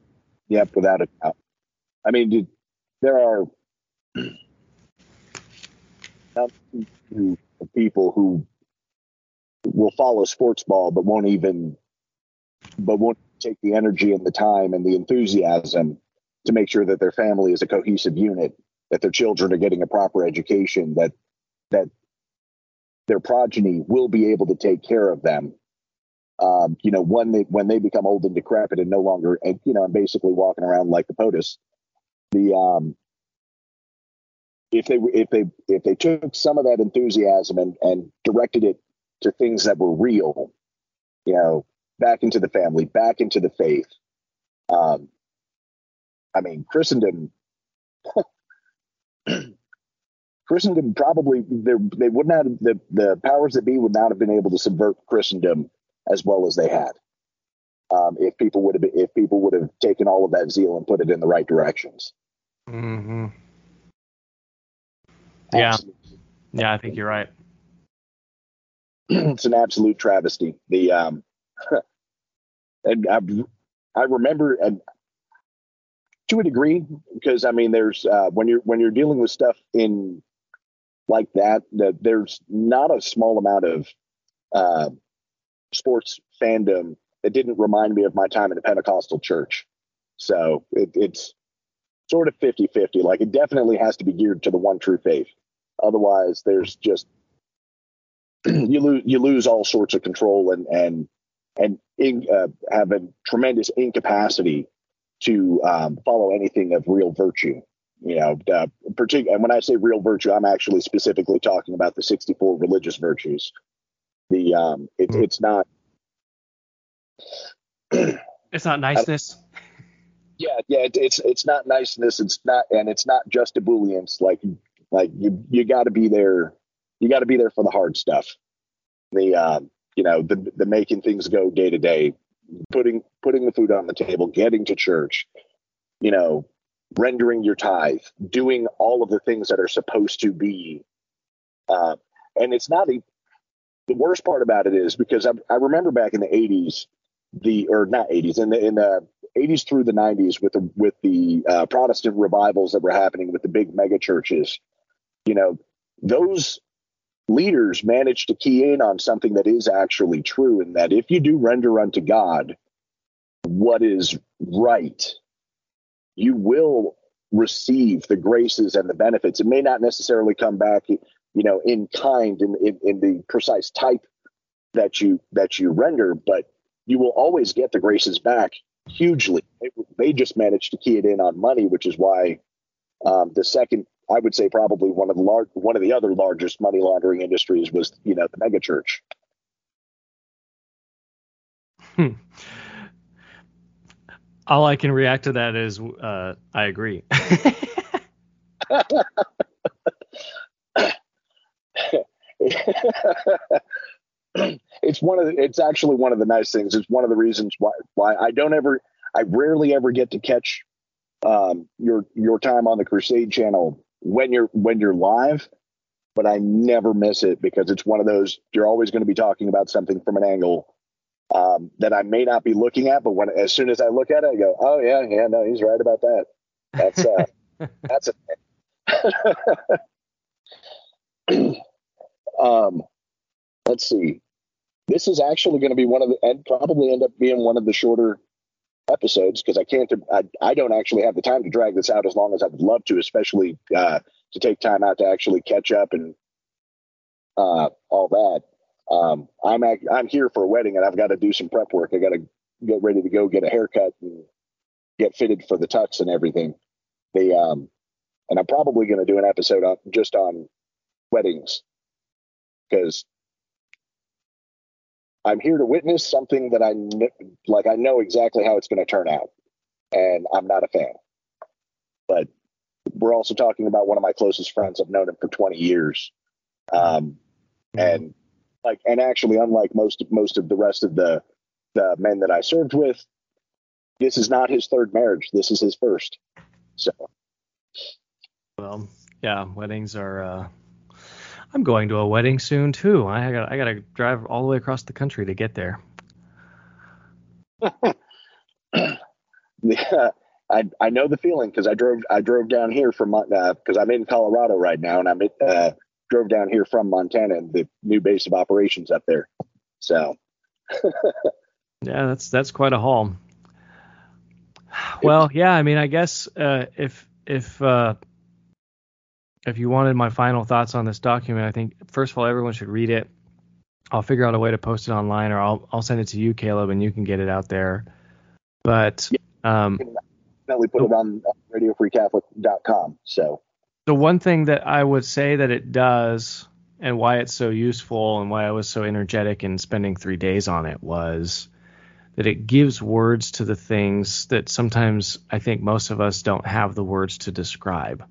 yep, without a doubt. I mean, dude, there are people who will follow sports ball, but won't even, but won't take the energy and the time and the enthusiasm to make sure that their family is a cohesive unit, that their children are getting a proper education, that that their progeny will be able to take care of them. Um, you know, when they when they become old and decrepit and no longer, and you know, and basically walking around like the POTUS, the um, if they if they if they took some of that enthusiasm and and directed it to things that were real, you know, back into the family, back into the faith. Um, I mean, Christendom. *clears throat* Christendom probably they would not the the powers that be would not have been able to subvert Christendom as well as they had um, if people would have been, if people would have taken all of that zeal and put it in the right directions. Mm-hmm. Yeah, yeah, I think you're right. *clears throat* it's an absolute travesty. The um, *laughs* and I, I remember and to a degree because I mean, there's uh, when you're when you're dealing with stuff in like that, that there's not a small amount of uh, sports fandom that didn't remind me of my time in a Pentecostal church. So it, it's sort of 50 50. Like it definitely has to be geared to the one true faith. Otherwise, there's just *clears throat* you lose you lose all sorts of control and and and in, uh, have a tremendous incapacity to um, follow anything of real virtue. You know, uh, particular. And when I say real virtue, I'm actually specifically talking about the 64 religious virtues. The um, it, mm. it's not. *clears throat* it's not niceness. Yeah, yeah, it, it's it's not niceness. It's not, and it's not just ebullience. Like like you you got to be there. You got to be there for the hard stuff. The uh, you know the the making things go day to day, putting putting the food on the table, getting to church. You know, rendering your tithe, doing all of the things that are supposed to be. Uh, and it's not the the worst part about it is because I, I remember back in the 80s, the or not 80s in the in the 80s through the 90s with the with the uh, Protestant revivals that were happening with the big mega churches you know, those leaders manage to key in on something that is actually true, and that if you do render unto God what is right, you will receive the graces and the benefits. It may not necessarily come back, you know, in kind in, in, in the precise type that you that you render, but you will always get the graces back hugely. They, they just managed to key it in on money, which is why um, the second I would say probably one of the large, one of the other largest money laundering industries was, you know, the mega church. Hmm. All I can react to that is, uh, I agree. *laughs* it's one of the, it's actually one of the nice things. It's one of the reasons why why I don't ever I rarely ever get to catch um, your your time on the Crusade channel when you're when you're live, but I never miss it because it's one of those you're always going to be talking about something from an angle um, that I may not be looking at, but when as soon as I look at it, I go, oh yeah, yeah, no, he's right about that. That's uh, *laughs* that's it. *laughs* um, let's see. This is actually going to be one of the, and probably end up being one of the shorter episodes because I can't, I, I don't actually have the time to drag this out as long as I would love to, especially uh, to take time out to actually catch up and uh, all that. Um, I'm I'm here for a wedding and I've got to do some prep work. I got to get ready to go get a haircut and get fitted for the tux and everything. The um, and I'm probably going to do an episode on just on weddings because I'm here to witness something that I like. I know exactly how it's going to turn out, and I'm not a fan. But we're also talking about one of my closest friends. I've known him for 20 years. Um, and like and actually unlike most most of the rest of the the men that I served with, this is not his third marriage. This is his first. So Well, yeah, weddings are. Uh, I'm going to a wedding soon too. I got I got to drive all the way across the country to get there. *laughs* yeah, I I know the feeling because I drove I drove down here from because uh, I'm in Colorado right now and I'm uh, drove down here from Montana and the new base of operations up there. So *laughs* yeah, that's that's quite a haul. Well, yeah, I mean, I guess uh, if if uh, if you wanted my final thoughts on this document, I think first of all everyone should read it. I'll figure out a way to post it online, or I'll I'll send it to you, Caleb, and you can get it out there. But um, definitely put it on radiofreecatholic.com. So the one thing that I would say that it does, and why it's so useful, and why I was so energetic in spending three days on it was that it gives words to the things that sometimes I think most of us don't have the words to describe.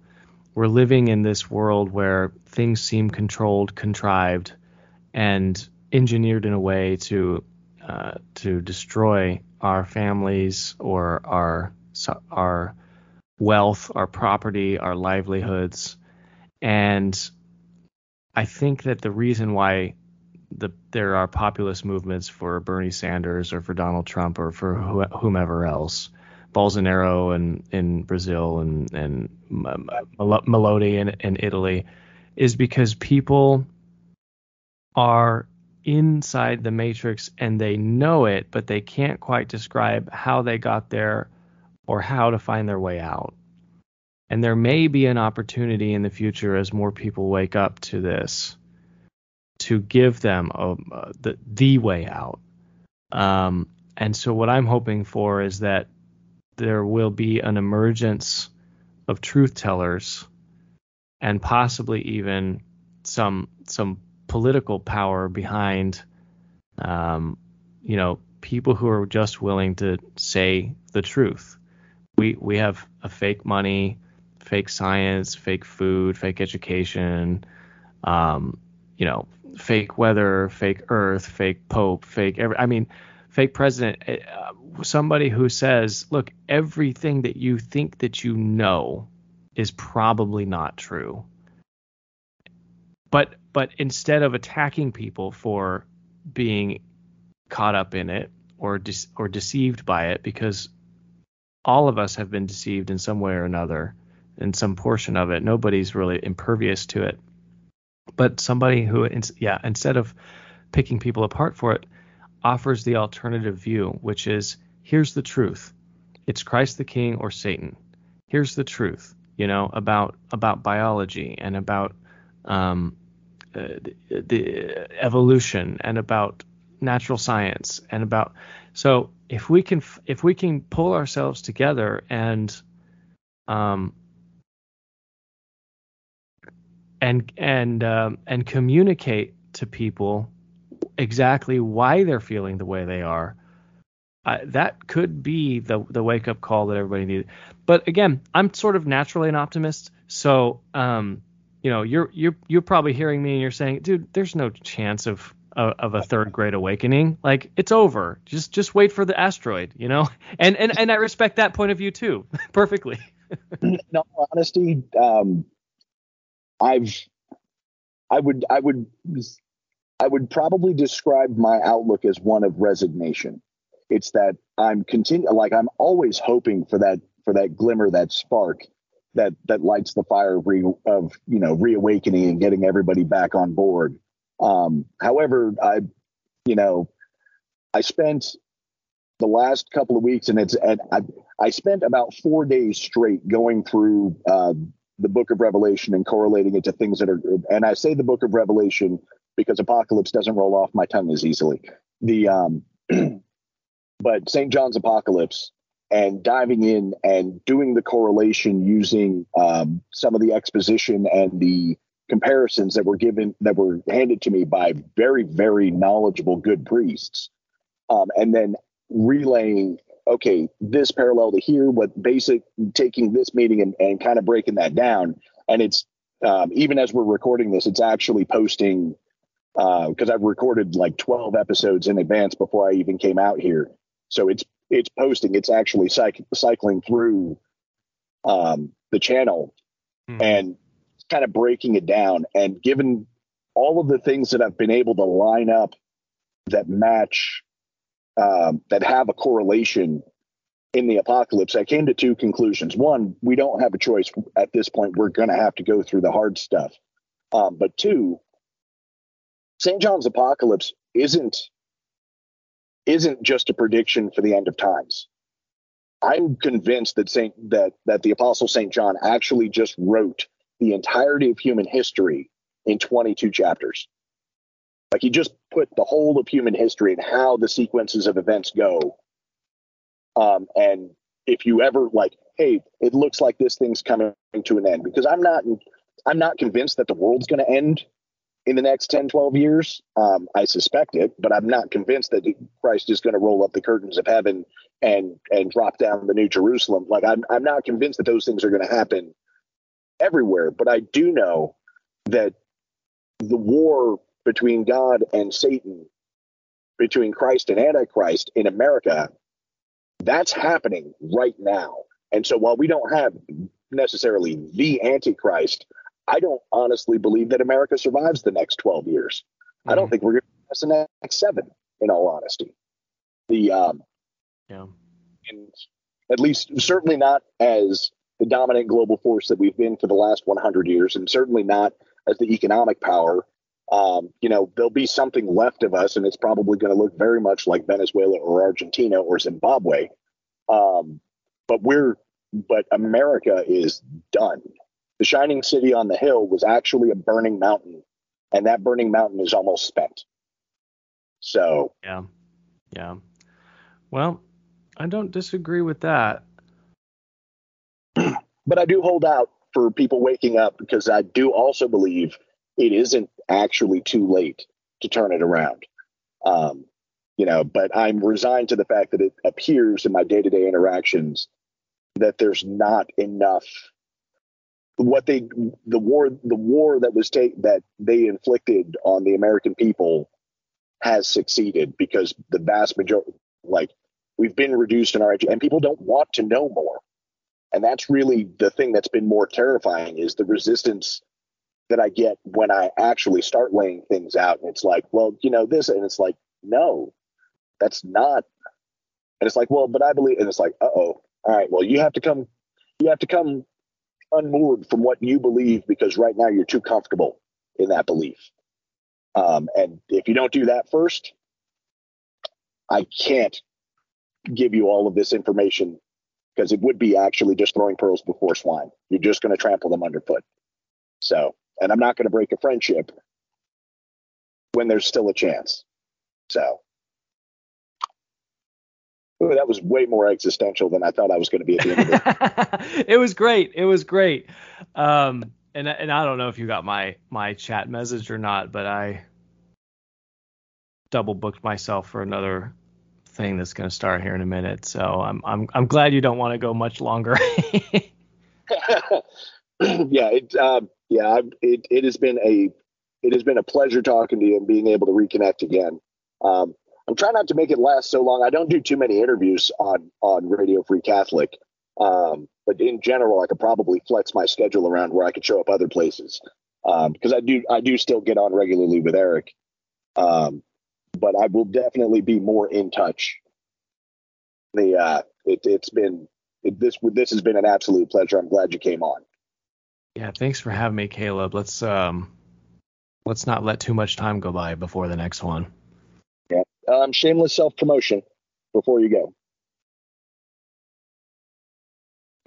We're living in this world where things seem controlled, contrived, and engineered in a way to uh, to destroy our families or our our wealth, our property, our livelihoods, and I think that the reason why the there are populist movements for Bernie Sanders or for Donald Trump or for whomever else, Bolsonaro in in Brazil and and Meloni in, in Italy, is because people are inside the matrix and they know it, but they can't quite describe how they got there or how to find their way out. And there may be an opportunity in the future as more people wake up to this to give them a, the, the way out. Um, and so, what I'm hoping for is that there will be an emergence of truth tellers and possibly even some some political power behind um, you know people who are just willing to say the truth we we have a fake money fake science fake food fake education um, you know fake weather, fake Earth, fake Pope, fake every. I mean, fake president. Eh, uh, somebody who says, "Look, everything that you think that you know is probably not true." But but instead of attacking people for being caught up in it or de- or deceived by it, because all of us have been deceived in some way or another in some portion of it. Nobody's really impervious to it but somebody who yeah instead of picking people apart for it offers the alternative view which is here's the truth. It's christ the king or satan. Here's the truth you know about about biology and about um, uh, the, the evolution and about natural science and about so if we can if we can pull ourselves together and um, and and um, and communicate to people exactly why they're feeling the way they are. Uh, that could be the the wake up call that everybody needed. But again, I'm sort of naturally an optimist, so um, you know, you're you're you're probably hearing me and you're saying, dude, there's no chance of of, a third great awakening. Like it's over. Just just wait for the asteroid, you know. *laughs* And and and I respect that point of view too, *laughs* perfectly. no, honesty, um, I've I would I would I would probably describe my outlook as one of resignation. It's that I'm continue like I'm always hoping for that for that glimmer, that spark that that lights the fire of, re, of you know reawakening and getting everybody back on board. Um, however, I you know I spent the last couple of weeks and it's and I I spent about four days straight going through uh, the book of Revelation and correlating it to things that are, and I say the book of Revelation because apocalypse doesn't roll off my tongue as easily. The, um, *clears throat* but St. John's Apocalypse and diving in and doing the correlation using um, some of the exposition and the comparisons that were given that were handed to me by very very knowledgeable good priests um, and then relaying okay, this parallel to here, what basic taking this meeting and, and kind of breaking that down. And it's um, even as we're recording this, it's actually posting because I've recorded like 12 episodes in advance before I even came out here. So it's it's posting. It's actually cyc- cycling through um, the channel and kind of breaking it down. And given all of the things that I've been able to line up that match, um, that have a correlation in the apocalypse, I came to two conclusions. One, we don't have a choice at this point. We're going to have to go through the hard stuff. Um, but two, St. John's apocalypse isn't isn't just a prediction for the end of times. I'm convinced that Saint that that the apostle St. John actually just wrote the entirety of human history in 22 chapters. Like he just put the whole of human history and how the sequences of events go. Um, and if you ever like, hey, it looks like this thing's coming to an end, because I'm not I'm not convinced that the world's going to end in the next 10, 12 years. Um, I suspect it, but I'm not convinced that Christ is going to roll up the curtains of heaven and and drop down the new Jerusalem. Like I'm I'm not convinced that those things are going to happen everywhere, but I do know that the war between God and Satan, between Christ and Antichrist in America, that's happening right now. And so while we don't have necessarily the Antichrist, I don't honestly believe that America survives the next 12 years. I don't think we're going to pass the next seven, in all honesty. The um, yeah, and at least certainly not as the dominant global force that we've been for the last 100 years, and certainly not as the economic power. Um, you know, there'll be something left of us, and it's probably going to look very much like Venezuela or Argentina or Zimbabwe. Um, but we're, but America is done. The shining city on the hill was actually a burning mountain, and that burning mountain is almost spent. So, yeah, yeah. Well, I don't disagree with that. *clears throat* but I do hold out for people waking up because I do also believe it isn't actually too late to turn it around. Um, you know, but I'm resigned to the fact that it appears in my day-to-day interactions that there's not enough what they the war the war that was take that they inflicted on the American people has succeeded because the vast majority like we've been reduced in our and people don't want to know more. And that's really the thing that's been more terrifying is the resistance that I get when I actually start laying things out. And it's like well you know this and it's like no that's not and it's like well but I believe and it's like uh-oh all right well you have to come you have to come unmoored from what you believe because right now you're too comfortable in that belief. Um, and if you don't do that first, I can't give you all of this information because it would be actually just throwing pearls before swine. You're just going to trample them underfoot. So, and I'm not going to break a friendship when there's still a chance. So, Ooh, that was way more existential than I thought I was going to be at the end of it. *laughs* it was great. It was great. Um, and and I don't know if you got my my chat message or not, but I double booked myself for another thing that's going to start here in a minute. So I'm I'm I'm glad you don't want to go much longer. *laughs* yeah, it um, yeah, it it has been a it has been a pleasure talking to you and being able to reconnect again. Um, I'm trying not to make it last so long. I don't do too many interviews on on Radio Free Catholic, um, but in general, I could probably flex my schedule around where I could show up other places because um, I do I do still get on regularly with Eric, um, but I will definitely be more in touch. The uh, it, has been it, this this has been an absolute pleasure. I'm glad you came on. Yeah, thanks for having me, Caleb. Let's um let's not let too much time go by before the next one. Um, shameless self promotion before you go.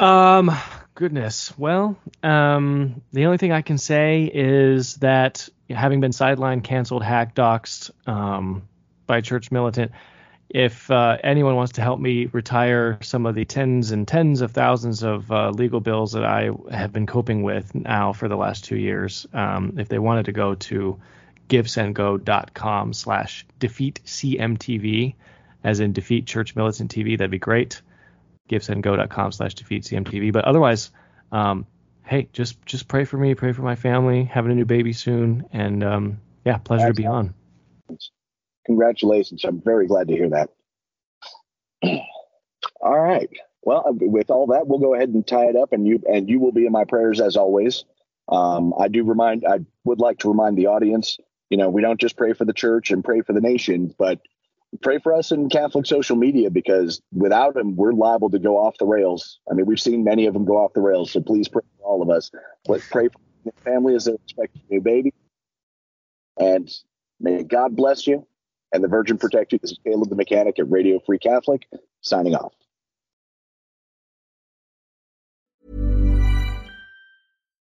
Um, goodness. Well, um, the only thing I can say is that having been sidelined, canceled, hacked, doxxed um, by church militant, if uh, anyone wants to help me retire some of the tens and tens of thousands of uh, legal bills that I have been coping with now for the last two years, um, if they wanted to go to givesendgo.com slash defeat CMTV, as in defeat church militant TV, that'd be great. Givesendgo.com slash defeat CMTV. But otherwise, um, hey, just just pray for me, pray for my family, having a new baby soon, and um, Yeah, pleasure to be on. Congratulations. I'm very glad to hear that. *clears throat* all right. Well, with all that, we'll go ahead and tie it up, and you and you will be in my prayers as always. Um, I do remind, I would like to remind the audience, you know, we don't just pray for the church and pray for the nation, but pray for us in Catholic social media because without them, we're liable to go off the rails. I mean, we've seen many of them go off the rails, so please pray for all of us. Let's pray for the family as they expect a new baby, and may God bless you and the Virgin protect you. This is Caleb the Mechanic at Radio Free Catholic signing off.